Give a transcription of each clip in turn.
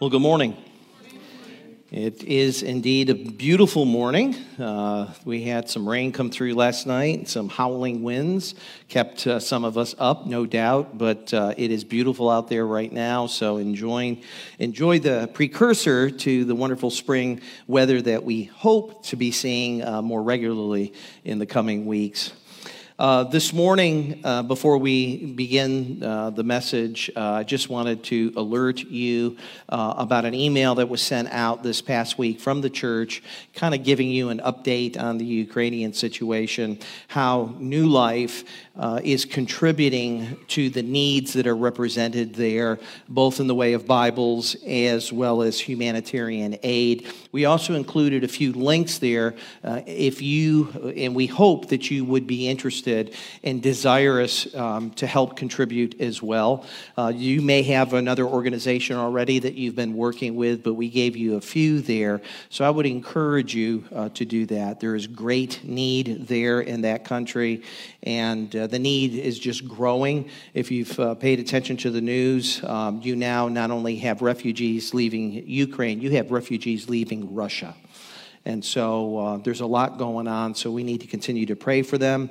Well, good morning. It is indeed a beautiful morning. Uh, we had some rain come through last night, some howling winds kept uh, some of us up, no doubt, but uh, it is beautiful out there right now. So enjoying, enjoy the precursor to the wonderful spring weather that we hope to be seeing uh, more regularly in the coming weeks. Uh, this morning, uh, before we begin uh, the message, uh, I just wanted to alert you uh, about an email that was sent out this past week from the church, kind of giving you an update on the Ukrainian situation, how New Life uh, is contributing to the needs that are represented there, both in the way of Bibles as well as humanitarian aid. We also included a few links there if you, and we hope that you would be interested interested and desirous um, to help contribute as well. Uh, you may have another organization already that you've been working with, but we gave you a few there. So I would encourage you uh, to do that. There is great need there in that country, and uh, the need is just growing. If you've uh, paid attention to the news, um, you now not only have refugees leaving Ukraine, you have refugees leaving Russia. And so uh, there's a lot going on, so we need to continue to pray for them.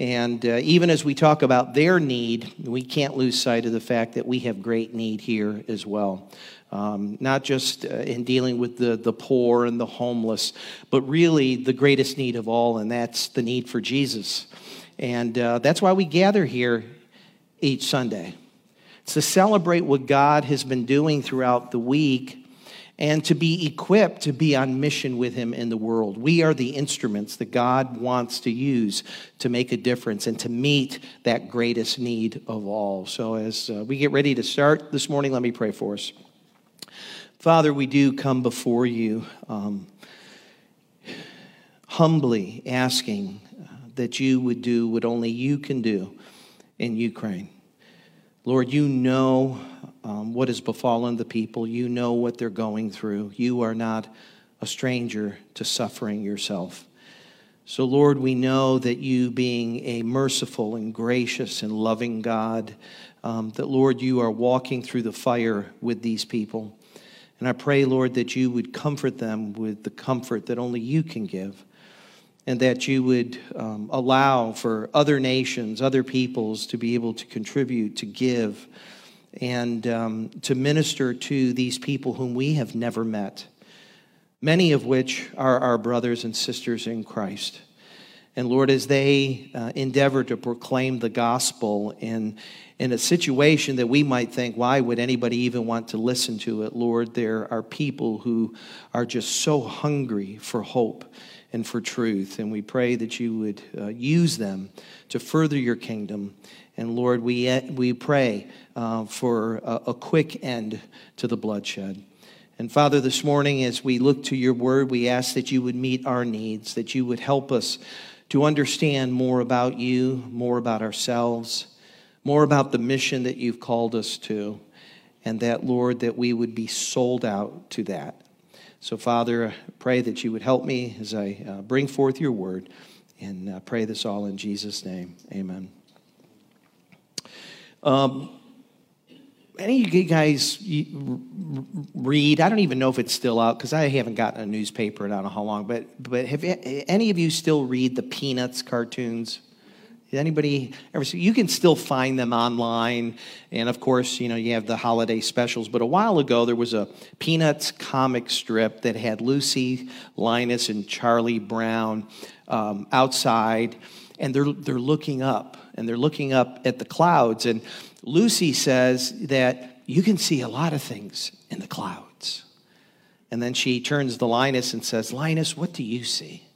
And uh, even as we talk about their need, we can't lose sight of the fact that we have great need here as well. Um, not just uh, in dealing with the, the poor and the homeless, but really the greatest need of all, and that's the need for Jesus. And uh, that's why we gather here each Sunday. It's to celebrate what God has been doing throughout the week and to be equipped to be on mission with Him in the world. We are the instruments that God wants to use to make a difference and to meet that greatest need of all. So, as uh, we get ready to start this morning, let me pray for us. Father, we do come before you um, humbly asking that you would do what only you can do in Ukraine. Lord, you know um, what has befallen the people. You know what they're going through. You are not a stranger to suffering yourself. So, Lord, we know that you, being a merciful and gracious and loving God, um, that, Lord, you are walking through the fire with these people. And I pray, Lord, that you would comfort them with the comfort that only you can give and that you would um, allow for other nations, other peoples to be able to contribute, to give, and um, to minister to these people whom we have never met, many of which are our brothers and sisters in Christ. And Lord, as they uh, endeavor to proclaim the gospel in, in a situation that we might think, why would anybody even want to listen to it? Lord, there are people who are just so hungry for hope and for truth. And we pray that you would uh, use them to further your kingdom. And Lord, we, we pray uh, for a, a quick end to the bloodshed. And Father, this morning, as we look to your word, we ask that you would meet our needs, that you would help us to understand more about you, more about ourselves, more about the mission that you've called us to, and that, Lord, that we would be sold out to that. So, Father, I pray that you would help me as I uh, bring forth your word and uh, pray this all in Jesus' name. Amen. Um, any of you guys read? I don't even know if it's still out because I haven't gotten a newspaper in I don't know how long. But but have any of you still read the Peanuts cartoons? Anybody ever see? You can still find them online, and of course, you know you have the holiday specials. But a while ago, there was a Peanuts comic strip that had Lucy, Linus, and Charlie Brown um, outside, and they're they're looking up, and they're looking up at the clouds. And Lucy says that you can see a lot of things in the clouds. And then she turns to Linus and says, Linus, what do you see?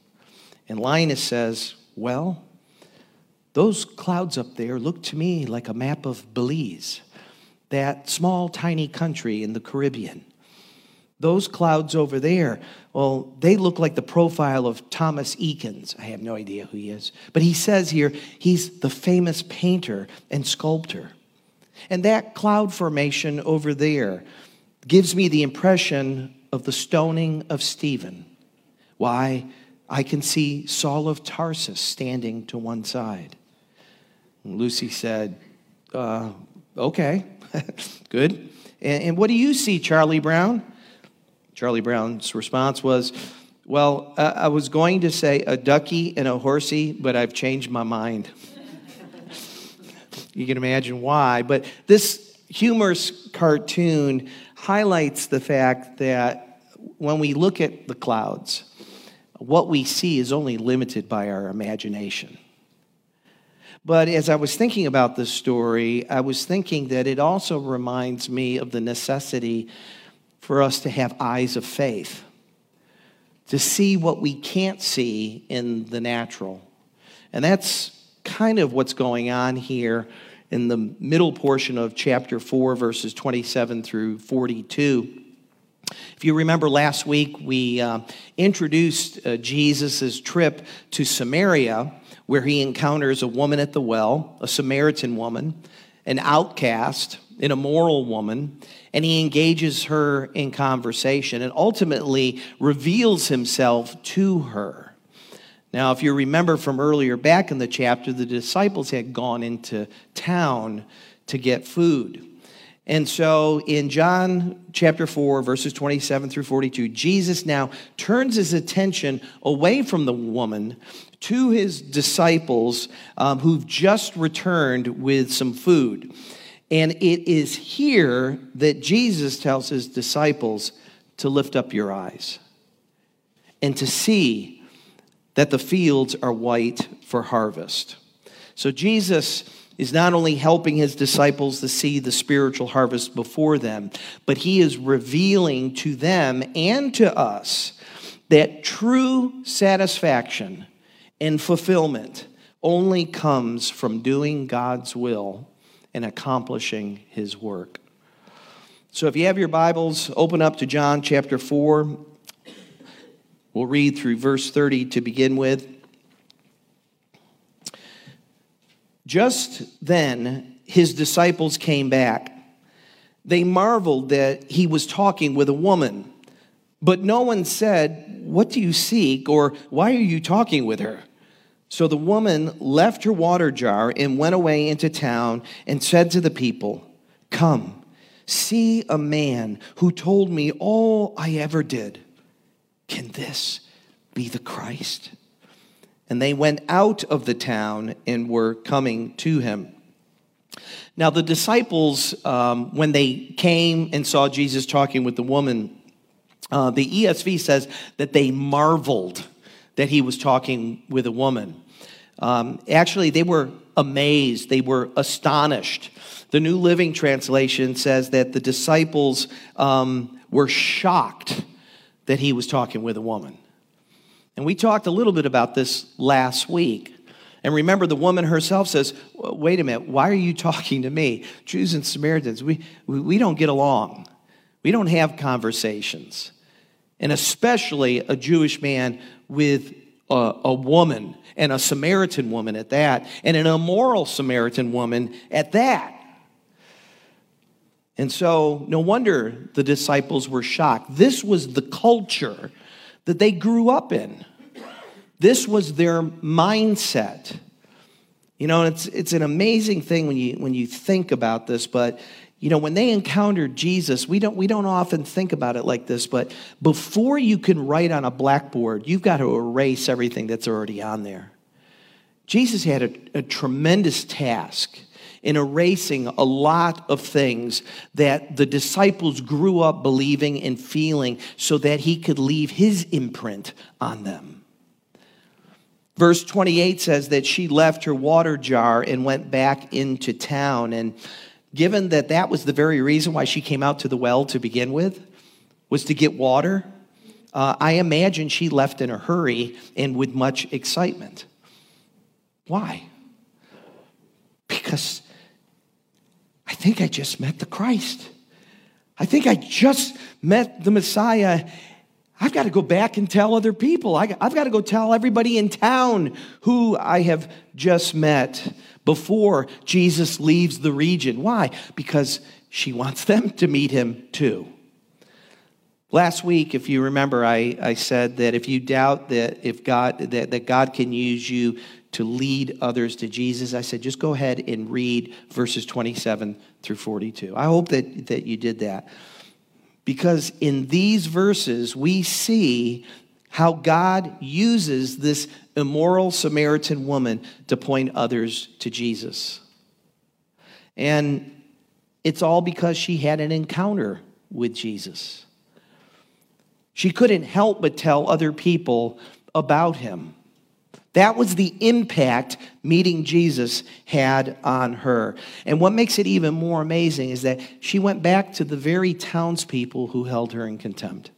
And Linus says, Well, those clouds up there look to me like a map of Belize, that small, tiny country in the Caribbean. Those clouds over there, well, they look like the profile of Thomas Eakins. I have no idea who he is. But he says here he's the famous painter and sculptor. And that cloud formation over there gives me the impression of the stoning of Stephen. Why? I can see Saul of Tarsus standing to one side. Lucy said, uh, Okay, good. And, and what do you see, Charlie Brown? Charlie Brown's response was, Well, uh, I was going to say a ducky and a horsey, but I've changed my mind. you can imagine why. But this humorous cartoon highlights the fact that when we look at the clouds, what we see is only limited by our imagination. But as I was thinking about this story, I was thinking that it also reminds me of the necessity for us to have eyes of faith, to see what we can't see in the natural. And that's kind of what's going on here in the middle portion of chapter 4, verses 27 through 42. If you remember last week, we uh, introduced uh, Jesus' trip to Samaria where he encounters a woman at the well, a Samaritan woman, an outcast, an immoral woman, and he engages her in conversation and ultimately reveals himself to her. Now, if you remember from earlier back in the chapter, the disciples had gone into town to get food. And so in John chapter 4, verses 27 through 42, Jesus now turns his attention away from the woman to his disciples um, who've just returned with some food. And it is here that Jesus tells his disciples to lift up your eyes and to see that the fields are white for harvest. So Jesus is not only helping his disciples to see the spiritual harvest before them, but he is revealing to them and to us that true satisfaction and fulfillment only comes from doing God's will and accomplishing his work. So if you have your Bibles, open up to John chapter 4. We'll read through verse 30 to begin with. Just then, his disciples came back. They marveled that he was talking with a woman, but no one said, what do you seek? Or why are you talking with her? So the woman left her water jar and went away into town and said to the people, Come, see a man who told me all I ever did. Can this be the Christ? And they went out of the town and were coming to him. Now, the disciples, um, when they came and saw Jesus talking with the woman, uh, the ESV says that they marveled that he was talking with a woman. Um, actually, they were amazed, they were astonished. The New Living Translation says that the disciples um, were shocked that he was talking with a woman. And we talked a little bit about this last week. And remember, the woman herself says, Wait a minute, why are you talking to me? Jews and Samaritans, we, we don't get along. We don't have conversations and especially a Jewish man with a, a, woman, and a Samaritan woman at that, and an immoral Samaritan woman at that. And so, no wonder the disciples were shocked. This was the culture that they grew up in, this was their mindset. You know, it's, it's an amazing thing when you, when you think about this, but you know when they encountered jesus we don't we don't often think about it like this but before you can write on a blackboard you've got to erase everything that's already on there. Jesus had a, a tremendous task in erasing a lot of things that the disciples grew up believing and feeling so that he could leave his imprint on them verse 28 says that she left her water jar and went back into town and given that that was the very reason why she came out to the well to begin with, was to get water, uh, I imagine she left in a hurry and with much excitement. Why? Because think I just met the Christ. I think I just met the Messiah. I've got to go back and tell other people. I, have got to go tell everybody in town who I have just met before Jesus leaves the region. Why? Because she wants them to meet him too. Last week, if you remember, I, I said that if you doubt that if God that, that God can use you to lead others to Jesus, I said, just go ahead and read verses 27 through 42. I hope that, that you did that. Because in these verses, we see how God uses this immoral Samaritan woman to point others to Jesus. And it's all because she had an encounter with Jesus. She couldn't help but tell other people about him. That was the impact meeting Jesus had on her. And what makes it even more amazing is that she went back to the very townspeople who held her in contempt.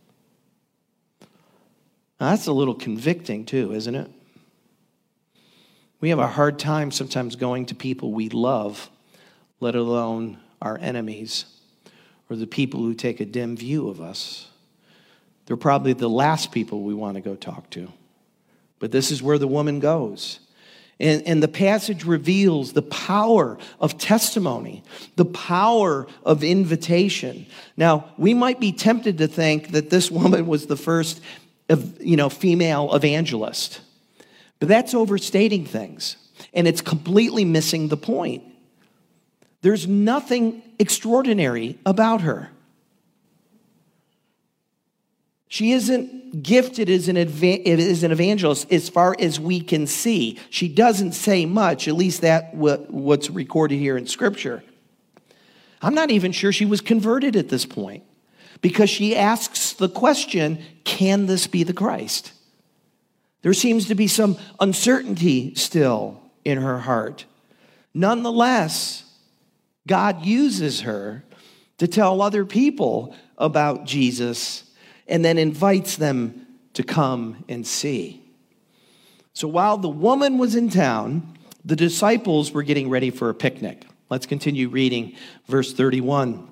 Now, that's a little convicting, too, isn't it? We have a hard time sometimes going to people we love, let alone our enemies or the people who take a dim view of us. They're probably the last people we want to go talk to. But this is where the woman goes. And, and, the passage reveals the power of testimony, the power of invitation. Now, we might be tempted to think that this woman was the first you know, female evangelist, but that's overstating things. And it's completely missing the point. There's nothing extraordinary about her. She isn't gifted as an, as an evangelist as far as we can see. She doesn't say much, at least that what, what's recorded here in Scripture. I'm not even sure she was converted at this point because she asks the question can this be the Christ? There seems to be some uncertainty still in her heart. Nonetheless, God uses her to tell other people about Jesus and then invites them to come and see. So while the woman was in town, the disciples were getting ready for a picnic. Let's continue reading verse 31.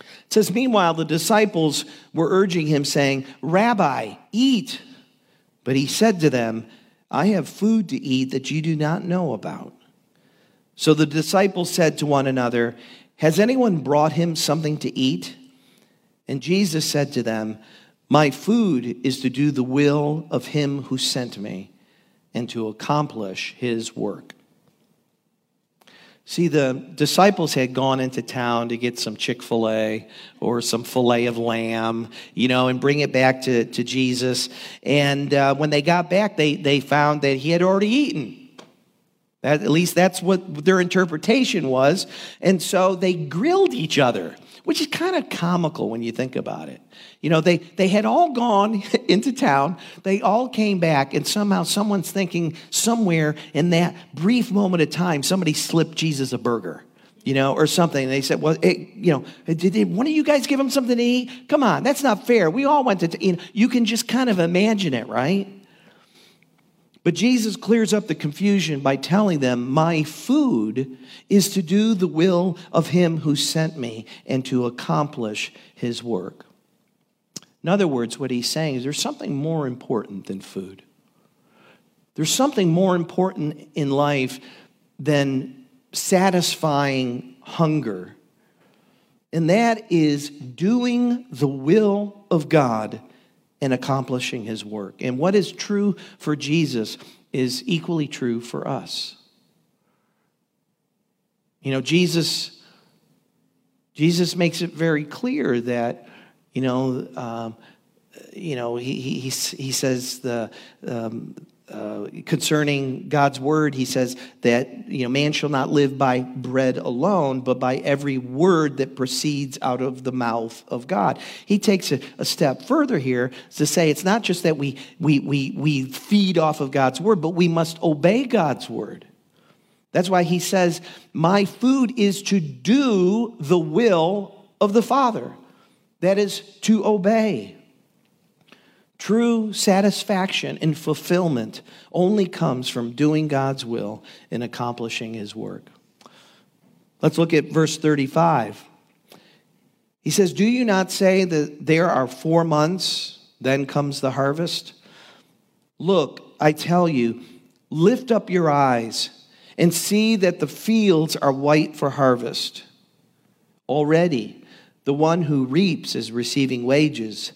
It says, Meanwhile, the disciples were urging him, saying, Rabbi, eat. But he said to them, I have food to eat that you do not know about. So the disciples said to one another, Has anyone brought him something to eat? And Jesus said to them, My food is to do the will of him who sent me and to accomplish his work. See, the disciples had gone into town to get some Chick fil A or some filet of lamb, you know, and bring it back to, to Jesus. And uh, when they got back, they, they found that he had already eaten. That, at least that's what their interpretation was. And so they grilled each other, which is kind of comical when you think about it. You know, they, they had all gone into town, they all came back, and somehow someone's thinking somewhere in that brief moment of time, somebody slipped Jesus a burger. You know, or something. And they said, "Well, hey, you know, did, did one of you guys give him something to eat? Come on, that's not fair. We all went to, you know, you can just kind of imagine it, right? But Jesus clears up the confusion by telling them, My food is to do the will of him who sent me and to accomplish his work. In other words, what he's saying is there's something more important than food. There's something more important in life than satisfying hunger, and that is doing the will of God and accomplishing his work. And what is true for Jesus is equally true for us. You know, Jesus Jesus makes it very clear that, you know, um, you know, he, he, he says the, um, uh, concerning God's word, he says that you know man shall not live by bread alone, but by every word that proceeds out of the mouth of God. He takes a, a step further here to say it's not just that we we we we feed off of God's word, but we must obey God's word. That's why he says, "My food is to do the will of the Father." That is to obey. True satisfaction and fulfillment only comes from doing God's will and accomplishing His work. Let's look at verse 35. He says, Do you not say that there are four months, then comes the harvest? Look, I tell you, lift up your eyes and see that the fields are white for harvest. Already, the one who reaps is receiving wages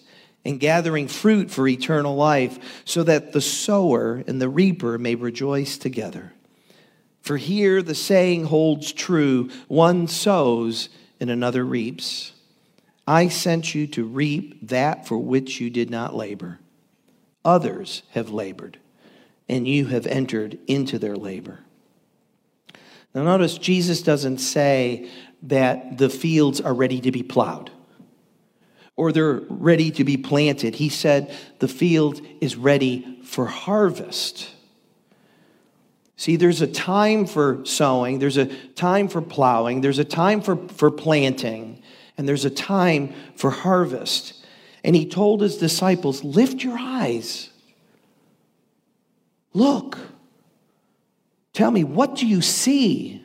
and gathering fruit for eternal life, so that the sower and the reaper may rejoice together. For here the saying holds true one sows and another reaps. I sent you to reap that for which you did not labor. Others have labored, and you have entered into their labor. Now, notice Jesus doesn't say that the fields are ready to be plowed or they're ready to be planted. He said the field is ready for harvest. See, there's a time for sowing, there's a time for plowing, there's a time for, for planting, and there's a time for harvest. And he told his disciples, Lift your eyes. Look. Tell me, what do you see?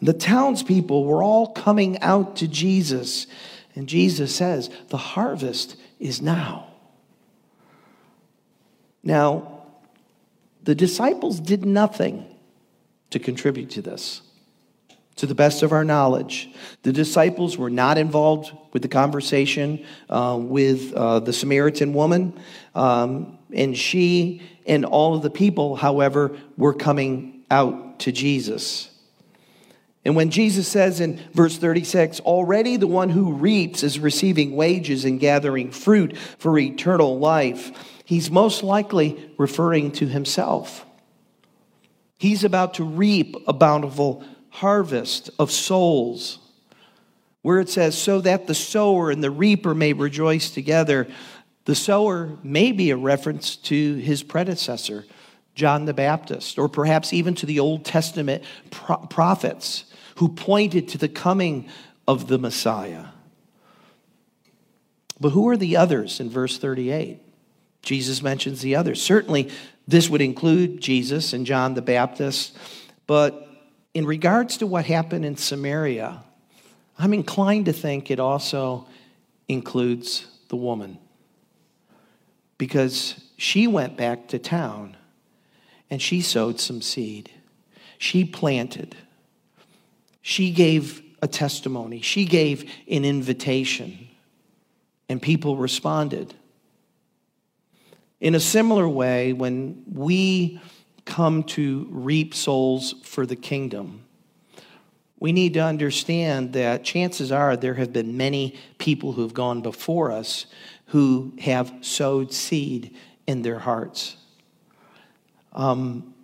The townspeople were all coming out to Jesus and Jesus says, the harvest is now. Now, the disciples did nothing to contribute to this. To the best of our knowledge, the disciples were not involved with the conversation uh, with uh, the Samaritan woman, um, and she and all of the people, however, were coming out to Jesus. And when Jesus says in verse 36, already the one who reaps is receiving wages and gathering fruit for eternal life, he's most likely referring to himself. He's about to reap a bountiful harvest of souls. Where it says, so that the sower and the reaper may rejoice together, the sower may be a reference to his predecessor, John the Baptist, or perhaps even to the Old Testament prophets who pointed to the coming of the Messiah. But who are the others in verse 38? Jesus mentions the others. Certainly, this would include Jesus and John the Baptist. But in regards to what happened in Samaria, I'm inclined to think it also includes the woman. Because she went back to town and she sowed some seed. She planted. She gave a testimony, she gave an invitation, and people responded. In a similar way, when we come to reap souls for the kingdom, we need to understand that chances are there have been many people who have gone before us who have sowed seed in their hearts. Um,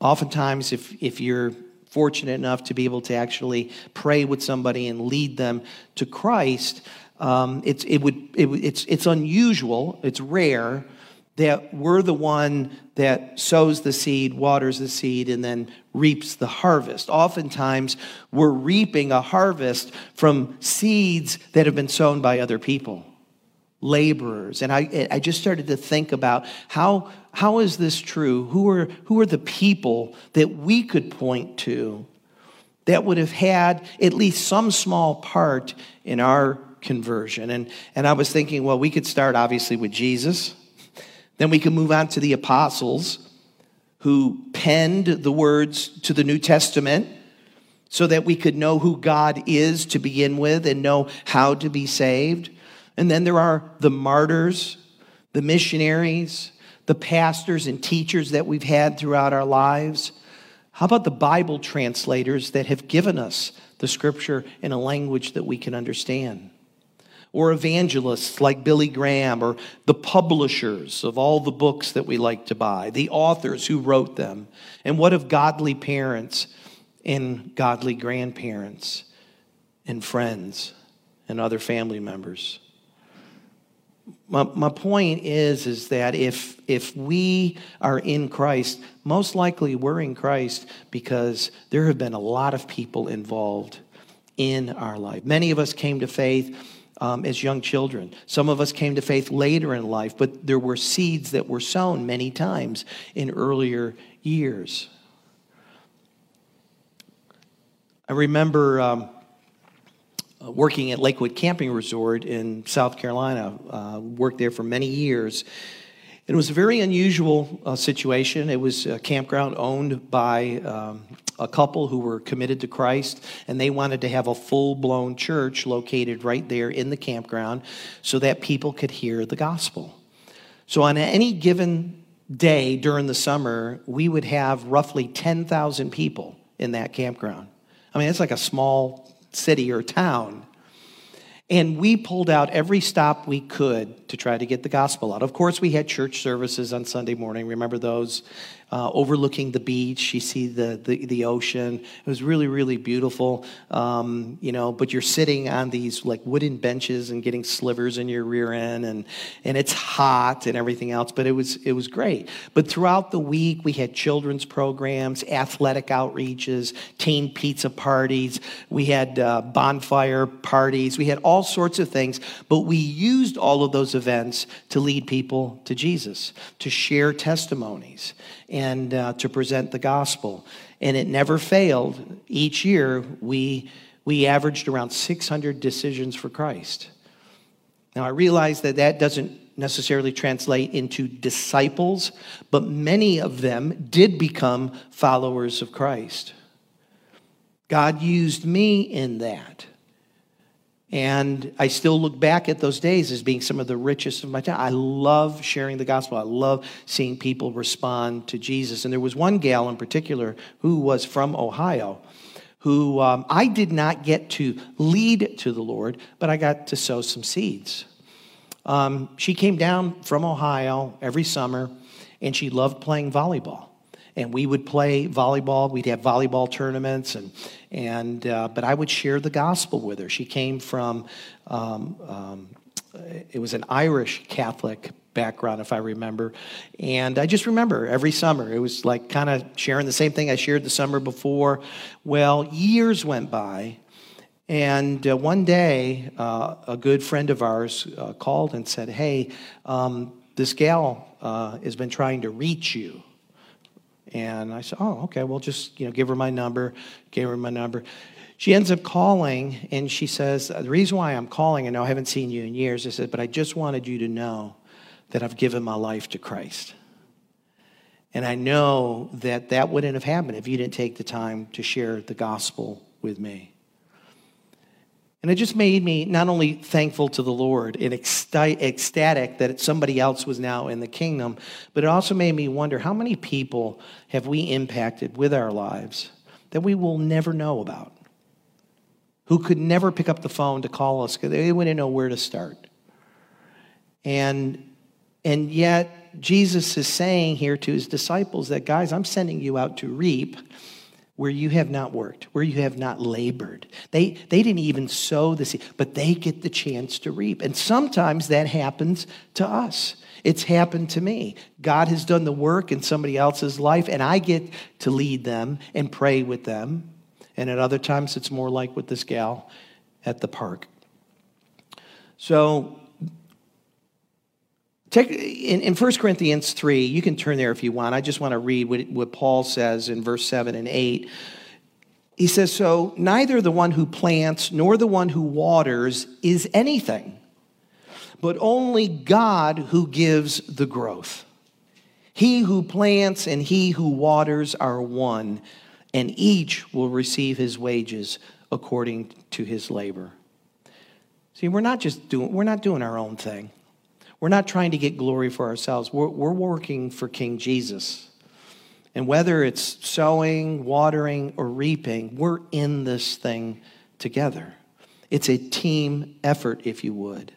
oftentimes, if, if you're fortunate enough to be able to actually pray with somebody and lead them to Christ, um, it's, it would, it, it's, it's unusual, it's rare that we're the one that sows the seed, waters the seed, and then reaps the harvest. Oftentimes, we're reaping a harvest from seeds that have been sown by other people laborers. And I, I just started to think about how, how is this true? Who are, who are the people that we could point to that would have had at least some small part in our conversion? And, and I was thinking, well, we could start obviously with Jesus. Then we can move on to the apostles who penned the words to the New Testament so that we could know who God is to begin with and know how to be saved. And then there are the martyrs, the missionaries, the pastors and teachers that we've had throughout our lives. How about the Bible translators that have given us the scripture in a language that we can understand? Or evangelists like Billy Graham, or the publishers of all the books that we like to buy, the authors who wrote them. And what of godly parents and godly grandparents and friends and other family members? My, my point is is that if if we are in Christ, most likely we're in Christ because there have been a lot of people involved in our life. Many of us came to faith um, as young children. Some of us came to faith later in life, but there were seeds that were sown many times in earlier years. I remember. Um, working at Lakewood Camping Resort in South Carolina. Uh, worked there for many years. It was a very unusual uh, situation. It was a campground owned by um, a couple who were committed to Christ, and they wanted to have a full blown church located right there in the campground so that people could hear the gospel. So, on any given day during the summer, we would have roughly 10,000 people in that campground. I mean, it's like a small city or town. And we pulled out every stop we could to try to get the gospel out. Of course, we had church services on Sunday morning. Remember those? Uh, overlooking the beach. You see the, the, the, ocean. It was really, really beautiful. Um, you know, but you're sitting on these like wooden benches and getting slivers in your rear end, and, and it's hot and everything else. But it was, it was great. But throughout the week, we had children's programs, athletic outreaches, teen pizza parties. We had uh, bonfire parties. We had all sorts of things. But we used all of those events to lead people to Jesus, to share testimonies and uh, to present the gospel. And it never failed. Each year, we, we averaged around 600 decisions for Christ. Now, I realize that that doesn't necessarily translate into disciples, but many of them did become followers of Christ. God used me in that. And I still look back at those days as being some of the richest of my time. I love sharing the gospel. I love seeing people respond to Jesus. And there was one gal in particular who was from Ohio who um, I did not get to lead to the Lord, but I got to sow some seeds. Um, she came down from Ohio every summer, and she loved playing volleyball and we would play volleyball. We'd have volleyball tournaments, and and uh, but I would share the gospel with her. She came from um, um, it was an Irish Catholic background, if I remember, and I just remember every summer it was like kind of sharing the same thing I shared the summer before. Well, years went by. And uh, one day, uh, a good friend of ours uh, called and said, Hey, um, this gal uh, has been trying to reach you. And I said, oh, okay, well, just, you know, give her my number. Gave her my number. She ends up calling and she says, the reason why I'm calling, I know I haven't seen you in years, I said, but I just wanted you to know that I've given my life to Christ. And I know that that wouldn't have happened if you didn't take the time to share the gospel with me. And it just made me not only thankful to the Lord and ecstatic that somebody else was now in the kingdom, but it also made me wonder how many people have we impacted with our lives that we will never know about, who could never pick up the phone to call us because they wouldn't know where to start. And, and yet, Jesus is saying here to his disciples that, guys, I'm sending you out to reap where you have not worked, where you have not labored. They, they didn't even sow the seed, but they get the chance to reap. And sometimes that happens to us. It's happened to me. God has done the work in somebody else's life, and I get to lead them and pray with them. And at other times, it's more like with this gal at the park. So Take, in, in 1 Corinthians 3, you can turn there if you want. I just want to read what, what Paul says in verse 7 and 8. He says, So neither the one who plants nor the one who waters is anything, but only God who gives the growth. He who plants and he who waters are one, and each will receive his wages according to his labor. See, we're not just doing, we're not doing our own thing. We're not trying to get glory for ourselves. We're, we're working for King Jesus. And whether it's sowing, watering, or reaping, we're in this thing together. It's a team effort, if you would.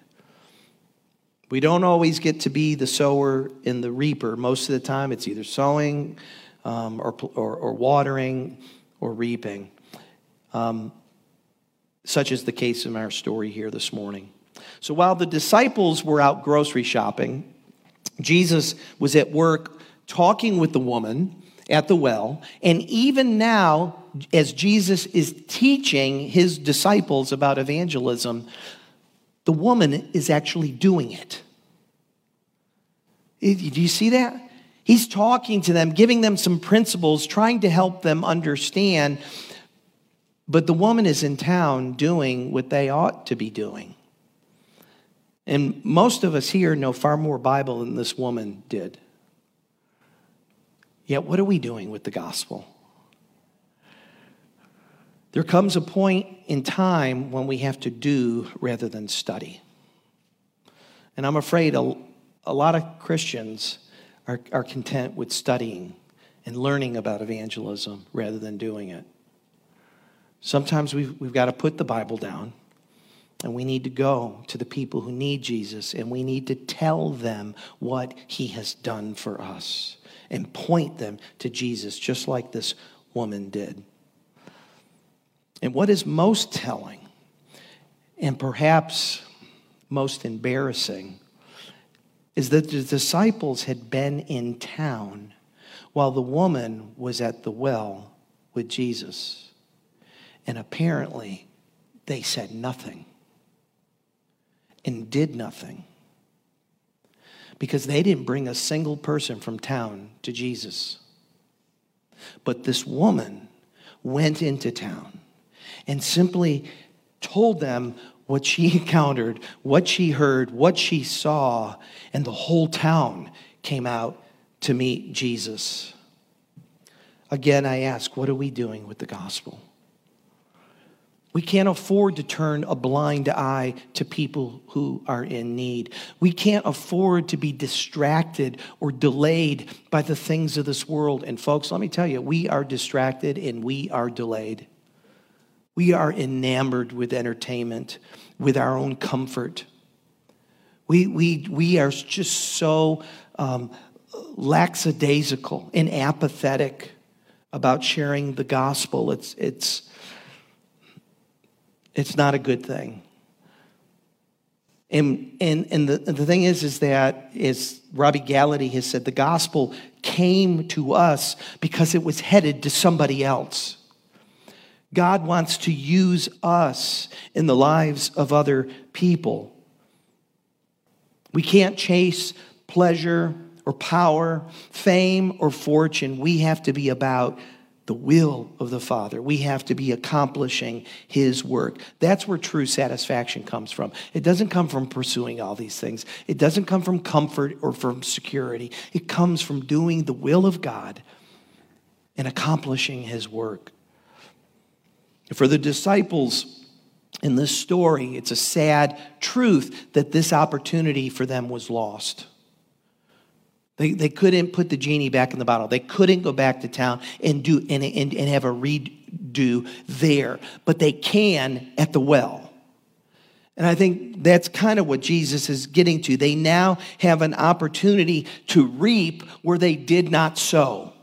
We don't always get to be the sower and the reaper. Most of the time, it's either sowing um, or, or, or, watering or reaping, um, such is the case in our story here this morning. So while the disciples were out grocery shopping, Jesus was at work talking with the woman at the well. And even now, as Jesus is teaching his disciples about evangelism, the woman is actually doing it. Do you see that? He's talking to them, giving them some principles, trying to help them understand. But the woman is in town doing what they ought to be doing. And most of us here know far more Bible than this woman did. Yet, what are we doing with the gospel? There comes a point in time when we have to do rather than study. And I'm afraid a, a lot of Christians are, are content with studying and learning about evangelism rather than doing it. Sometimes we've, we've got to put the Bible down and we need to go to the people who need Jesus and we need to tell them what he has done for us and point them to Jesus, just like this woman did. And what is most telling and perhaps most embarrassing is that the disciples had been in town while the woman was at the well with Jesus. And apparently, they said nothing and did nothing because they didn't bring a single person from town to Jesus. But this woman went into town and simply told them what she encountered, what she heard, what she saw, and the whole town came out to meet Jesus. Again, I ask, what are we doing with the gospel? We can't afford to turn a blind eye to people who are in need. We can't afford to be distracted or delayed by the things of this world. And, folks, let me tell you, we are distracted and we are delayed. We are enamored with entertainment, with our own comfort. We, we, we are just so um, lackadaisical and apathetic about sharing the gospel. It's, it's, it's not a good thing. And, and, and the, the thing is, is that, as Robby Gallaty has said, the gospel came to us because it was headed to somebody else. God wants to use us in the lives of other people. We can't chase pleasure or power, fame or fortune. We have to be about the will of the Father. We have to be accomplishing His work. That's where true satisfaction comes from. It doesn't come from pursuing all these things, it doesn't come from comfort or from security. It comes from doing the will of God and accomplishing His work. For the disciples in this story, it's a sad truth that this opportunity for them was lost. They, they couldn't put the genie back in the bottle. They couldn't go back to town and, do, and, and, and have a redo there, but they can at the well. And I think that's kind of what Jesus is getting to. They now have an opportunity to reap where they did not sow.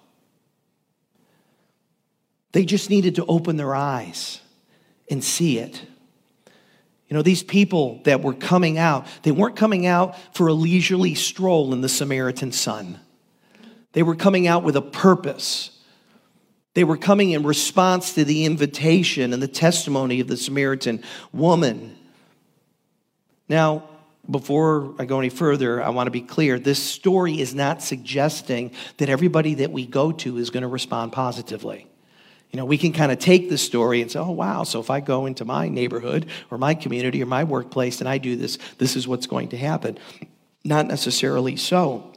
They just needed to open their eyes and see it. You know, these people that were coming out, they weren't coming out for a leisurely stroll in the Samaritan sun. They were coming out with a purpose. They were coming in response to the invitation and the testimony of the Samaritan woman. Now, before I go any further, I want to be clear. This story is not suggesting that everybody that we go to is going to respond positively. You know, we can kind of take the story and say, oh, wow, so if I go into my neighborhood or my community or my workplace and I do this, this is what's going to happen. Not necessarily so.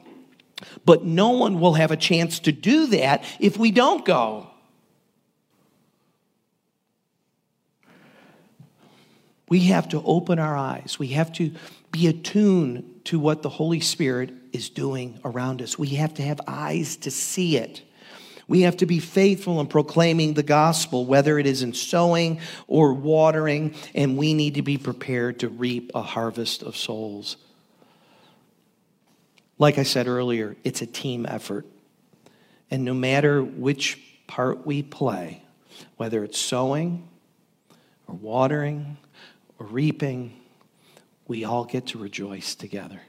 But no one will have a chance to do that if we don't go. We have to open our eyes. We have to be attuned to what the Holy Spirit is doing around us. We have to have eyes to see it. We have to be faithful in proclaiming the gospel, whether it is in sowing or watering, and we need to be prepared to reap a harvest of souls. Like I said earlier, it's a team effort. And no matter which part we play, whether it's sowing or watering or reaping, we all get to rejoice together.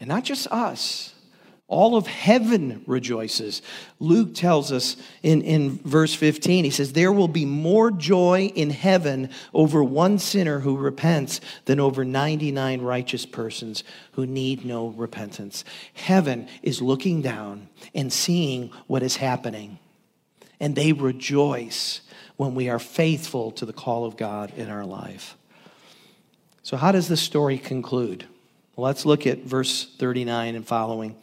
And not just us, all of heaven rejoices. Luke tells us in, in verse 15, he says, There will be more joy in heaven over one sinner who repents than over 99 righteous persons who need no repentance. Heaven is looking down and seeing what is happening, and they rejoice when we are faithful to the call of God in our life. So, how does this story conclude? Well, let's look at verse 39 and following.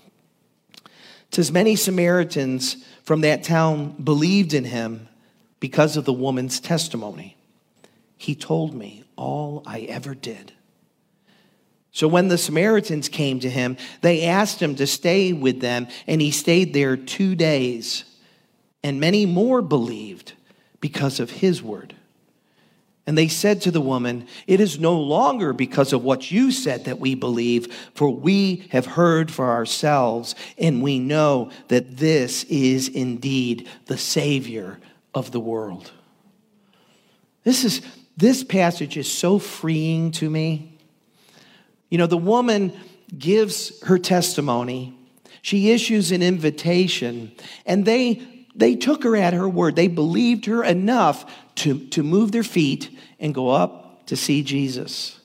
Says, Many Samaritans from that town believed in him because of the woman's testimony. He told me all I ever did. So when the Samaritans came to him, they asked him to stay with them, and he stayed there two days. And many more believed because of his word. And they said to the woman, It is no longer because of what you said that we believe, for we have heard for ourselves, and we know that this is indeed the Savior of the world. This, is, this passage is so freeing to me. You know, the woman gives her testimony, she issues an invitation, and they, they took her at her word. They believed her enough to, to move their feet and go up to see Jesus.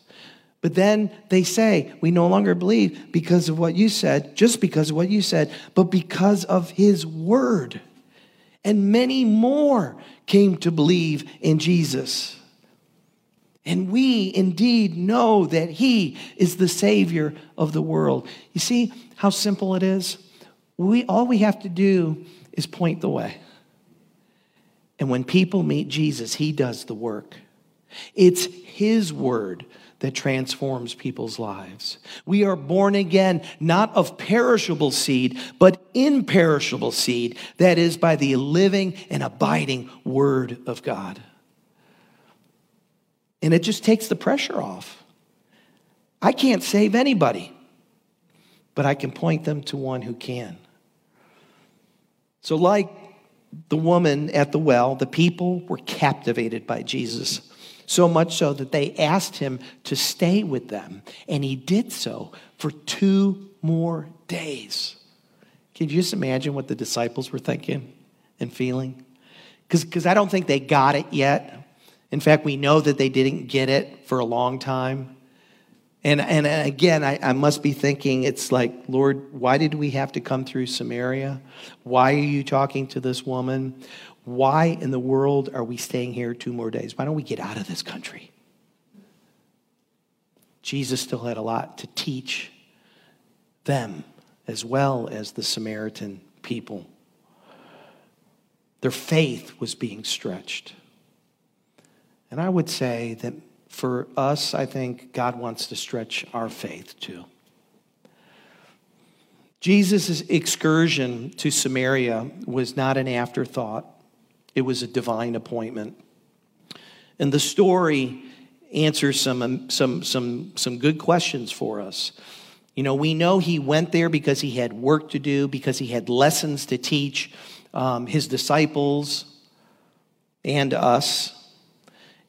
But then they say, We no longer believe because of what you said, just because of what you said, but because of his word. And many more came to believe in Jesus. And we indeed know that He is the Savior of the world. You see how simple it is? We, all we have to do is point the way. And when people meet Jesus, He does the work. It's His word that transforms people's lives. We are born again, not of perishable seed, but imperishable seed, that is, by the living and abiding word of God. And it just takes the pressure off. I can't save anybody, but I can point them to one who can. So, like the woman at the well, the people were captivated by Jesus. So much so that they asked him to stay with them. And he did so for two more days. Can you just imagine what the disciples were thinking and feeling? Because I don't think they got it yet. In fact, we know that they didn't get it for a long time. And, and again, I, I, must be thinking, it's like, Lord, why did we have to come through Samaria? Why are you talking to this woman? Why in the world are we staying here two more days? Why don't we get out of this country? Jesus still had a lot to teach them as well as the Samaritan people. Their faith was being stretched. And I would say that for us, I think God wants to stretch our faith too. Jesus' excursion to Samaria was not an afterthought, it was a divine appointment. And the story answers some, um, some, some, some good questions for us. You know, we know he went there because he had work to do, because he had lessons to teach um, his disciples and us.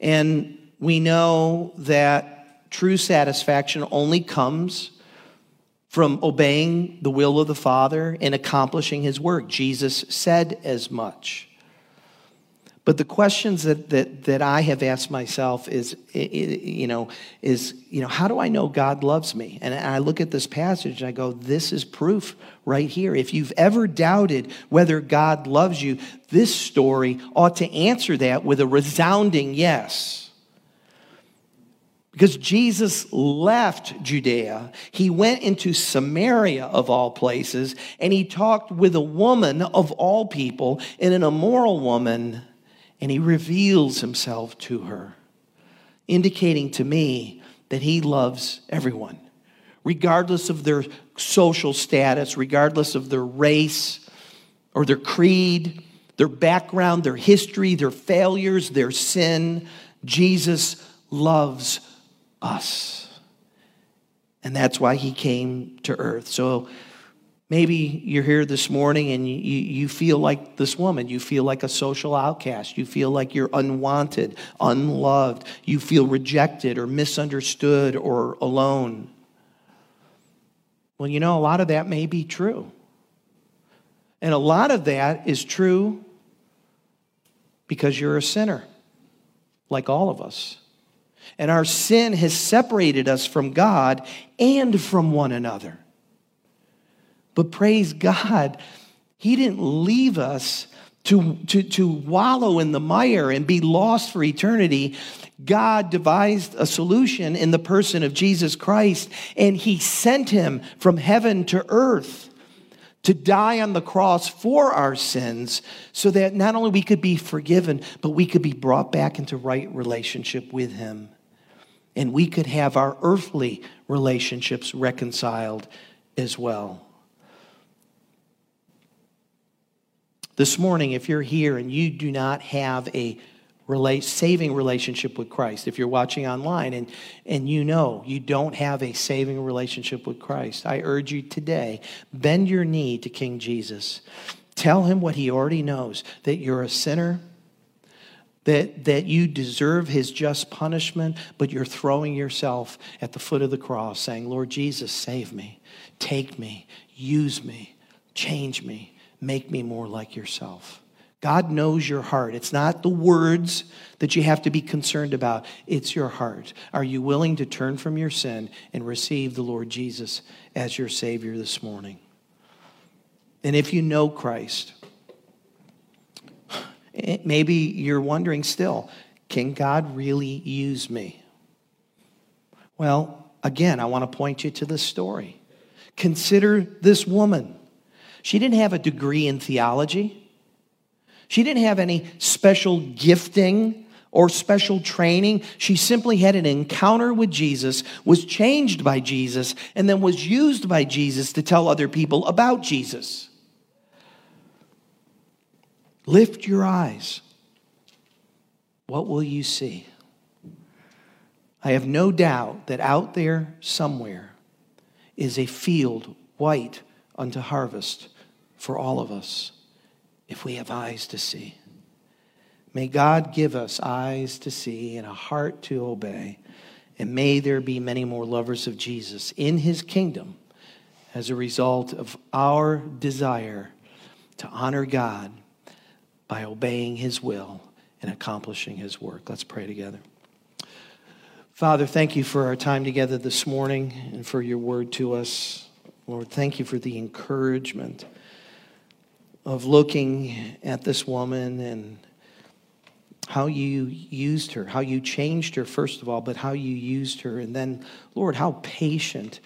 And we know that true satisfaction only comes from obeying the will of the Father and accomplishing his work. Jesus said as much. But the questions that, that, that I have asked myself is, you know, is, you know, how do I know God loves me? And I look at this passage and I go, this is proof right here. If you've ever doubted whether God loves you, this story ought to answer that with a resounding yes. Because Jesus left Judea, he went into Samaria of all places, and he talked with a woman of all people, and an immoral woman and he reveals himself to her, indicating to me that he loves everyone, regardless of their social status, regardless of their race or their creed, their background, their history, their failures, their sin. Jesus loves us. And that's why he came to earth. So Maybe you're here this morning and you, you feel like this woman. You feel like a social outcast. You feel like you're unwanted, unloved. You feel rejected or misunderstood or alone. Well, you know, a lot of that may be true. And a lot of that is true because you're a sinner, like all of us. And our sin has separated us from God and from one another. But praise God, He didn't leave us to, to, to wallow in the mire and be lost for eternity. God devised a solution in the person of Jesus Christ, and he sent him from heaven to earth to die on the cross for our sins so that not only we could be forgiven, but we could be brought back into right relationship with him. And we could have our earthly relationships reconciled as well. This morning, if you're here and you do not have a relate, saving relationship with Christ, if you're watching online and, and you know you don't have a saving relationship with Christ, I urge you today bend your knee to King Jesus. Tell him what he already knows that you're a sinner, that, that you deserve his just punishment, but you're throwing yourself at the foot of the cross saying, Lord Jesus, save me, take me, use me, change me. Make me more like yourself. God knows your heart. It's not the words that you have to be concerned about, it's your heart. Are you willing to turn from your sin and receive the Lord Jesus as your Savior this morning? And if you know Christ, Eh, maybe you're wondering still, can God really use me? Well, again, I want to point you to this story. Consider this woman. She didn't have a degree in theology. She didn't have any special gifting or special training. She simply had an encounter with Jesus, was changed by Jesus, and then was used by Jesus to tell other people about Jesus. Lift your eyes. What will you see? I have no doubt that out there somewhere is a field white unto harvest for all of us if we have eyes to see. May God give us eyes to see and a heart to obey. And may there be many more lovers of Jesus in his kingdom as a result of our desire to honor God by obeying his will and accomplishing his work. Let's pray together. Father, thank you for our time together this morning and for your word to us. Lord, thank you for the encouragement of looking at this woman and how you used her, how you changed her, first of all, but how you used her. And then, Lord, how patient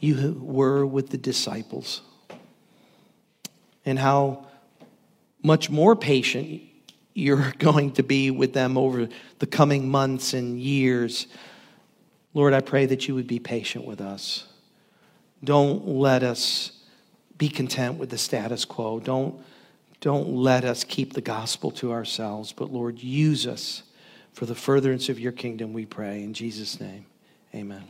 you were with the disciples. And how much more patient you're going to be with them over the coming months and years. Lord, I pray that you would be patient with us. Don't let us be content with the status quo. Don't, don't let us keep the gospel to ourselves, but Lord, use us for the furtherance of your kingdom, we pray. In Jesus' name, amen.